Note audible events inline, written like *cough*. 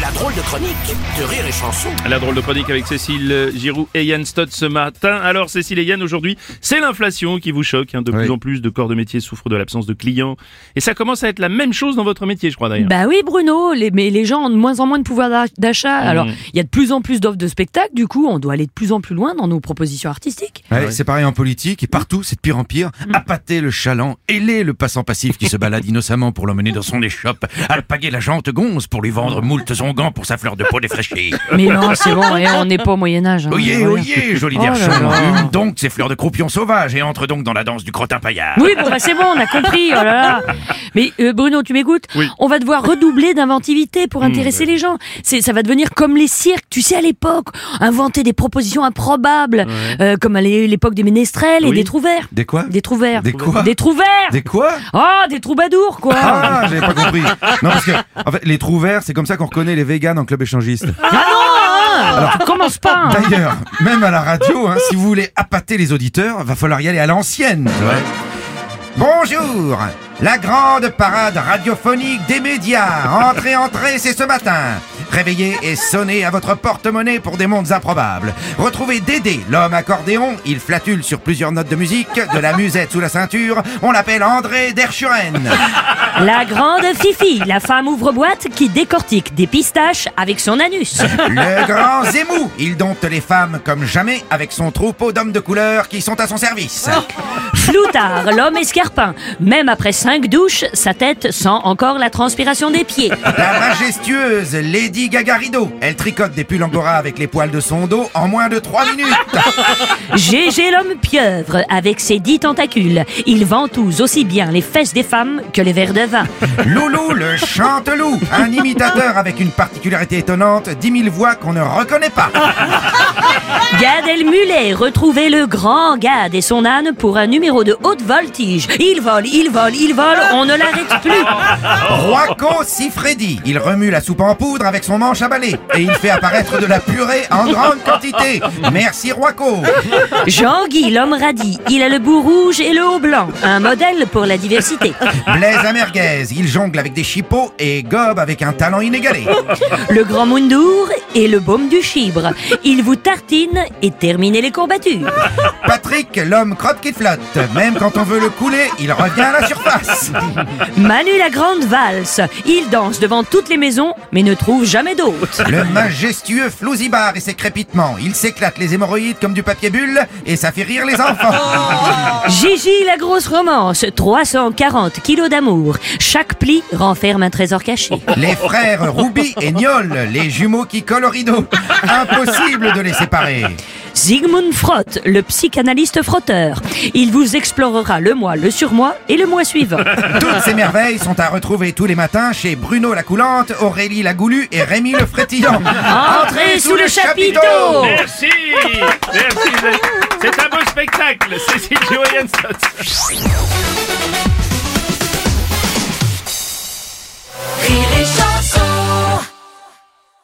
La drôle de chronique de Rire et Chanson. La drôle de chronique avec Cécile Giroux et Yann Stott ce matin. Alors Cécile et Yann, aujourd'hui, c'est l'inflation qui vous choque. hein. De plus en plus de corps de métier souffrent de l'absence de clients. Et ça commence à être la même chose dans votre métier, je crois d'ailleurs. Bah oui, Bruno, les, mais les gens ont de moins en moins de pouvoir d'a- d'achat. Mmh. Alors, il y a de plus en plus d'offres de spectacles, du coup, on doit aller de plus en plus loin dans nos propositions artistiques. Ouais, C'est pareil en politique et partout, c'est de pire en pire. Appâter le chaland, ailer le passant passif qui se balade *laughs* innocemment pour l'emmener dans son échoppe, alpaguer la jante gonze pour lui vendre moult onguents pour sa fleur de peau défraîchée. *laughs* Mais non, c'est bon, et on n'est pas au Moyen-Âge. hein, Oyez, oyez, joli Oh hume donc ces fleurs de croupion sauvage et entre donc dans la danse du crottin paillard. Oui, bon, bah, c'est bon, on a compris. Oh là là. Mais euh, Bruno, tu m'écoutes Oui. On va devoir redoubler d'inventivité pour intéresser les gens. C'est, ça va devenir comme les cirques, tu sais, à l'époque, inventer des propositions improbables, euh, comme à l'é- l'époque des ménestrels et des trous verts. Des quoi? Des trous verts. Des quoi? Des trous verts. Des quoi? Oh, des troubadours, quoi. Ah, j'avais pas compris. Non, parce que, en fait, les trous verts, c'est comme ça qu'on reconnaît les véganes en club échangiste. Ah non, hein. Tu commences pas. hein. D'ailleurs, même à la radio, hein, si vous voulez appâter les auditeurs, va falloir y aller à l'ancienne. Bonjour La grande parade radiophonique des médias. Entrez, entrez, c'est ce matin. Réveillez et sonnez à votre porte-monnaie pour des mondes improbables. Retrouvez Dédé, l'homme accordéon. Il flatule sur plusieurs notes de musique, de la musette sous la ceinture. On l'appelle André Derchuren. La grande Fifi, la femme ouvre-boîte qui décortique des pistaches avec son anus. Le grand Zemou. Il dompte les femmes comme jamais avec son troupeau d'hommes de couleur qui sont à son service. Floutard, l'homme escarpin. Même après cinq douches, sa tête sent encore la transpiration des pieds. *laughs* La majestueuse Lady Gagarido. Elle tricote des pulls angora avec les poils de son dos en moins de 3 minutes. *laughs* Gégé l'homme pieuvre, avec ses dix tentacules. Il ventouse aussi bien les fesses des femmes que les verres de vin. *laughs* Loulou le chanteloup. Un imitateur avec une particularité étonnante, 10 000 voix qu'on ne reconnaît pas. Gad Elmulet, retrouvez le grand Gad et son âne pour un numéro de haute voltige. Il vole, il vole, il vole, on ne l'arrête plus. Roico Sifredi. Il remue la soupe en poudre avec son manche à balai. Et il fait apparaître de la purée en grande quantité. Merci Roico. Jean-Guy, l'homme radis, il a le bout rouge et le haut blanc. Un modèle pour la diversité. Blaise à merguez. Il jongle avec des chipots et gobe avec un talent inégalé. Le grand Moundour et le baume du chibre. Il vous tartine et terminez les courbatures. *laughs* Patrick, l'homme crotte qui flotte. Même quand on veut le couler, il revient à la surface. *laughs* Manu la grande valse. Il danse devant toutes les maisons, mais ne trouve jamais d'hôte. Le majestueux Flouzibar et ses crépitements. Il s'éclate les hémorroïdes comme du papier bulle et ça fait rire les enfants. *laughs* Gigi la grosse romance. 340 kilos d'amour. Chaque pli renferme un trésor caché. Les frères Roubi et Niol, les jumeaux qui collent au rideau. Impossible de les séparer. Sigmund Frott, le psychanalyste frotteur. Il vous explorera le mois, le surmois et le mois suivant. *laughs* Toutes ces merveilles sont à retrouver tous les matins chez Bruno la Coulante, Aurélie la Goulue et Rémi le Frétillant. Entrez sous le chapiteau Merci Merci C'est un beau spectacle Cécile Stott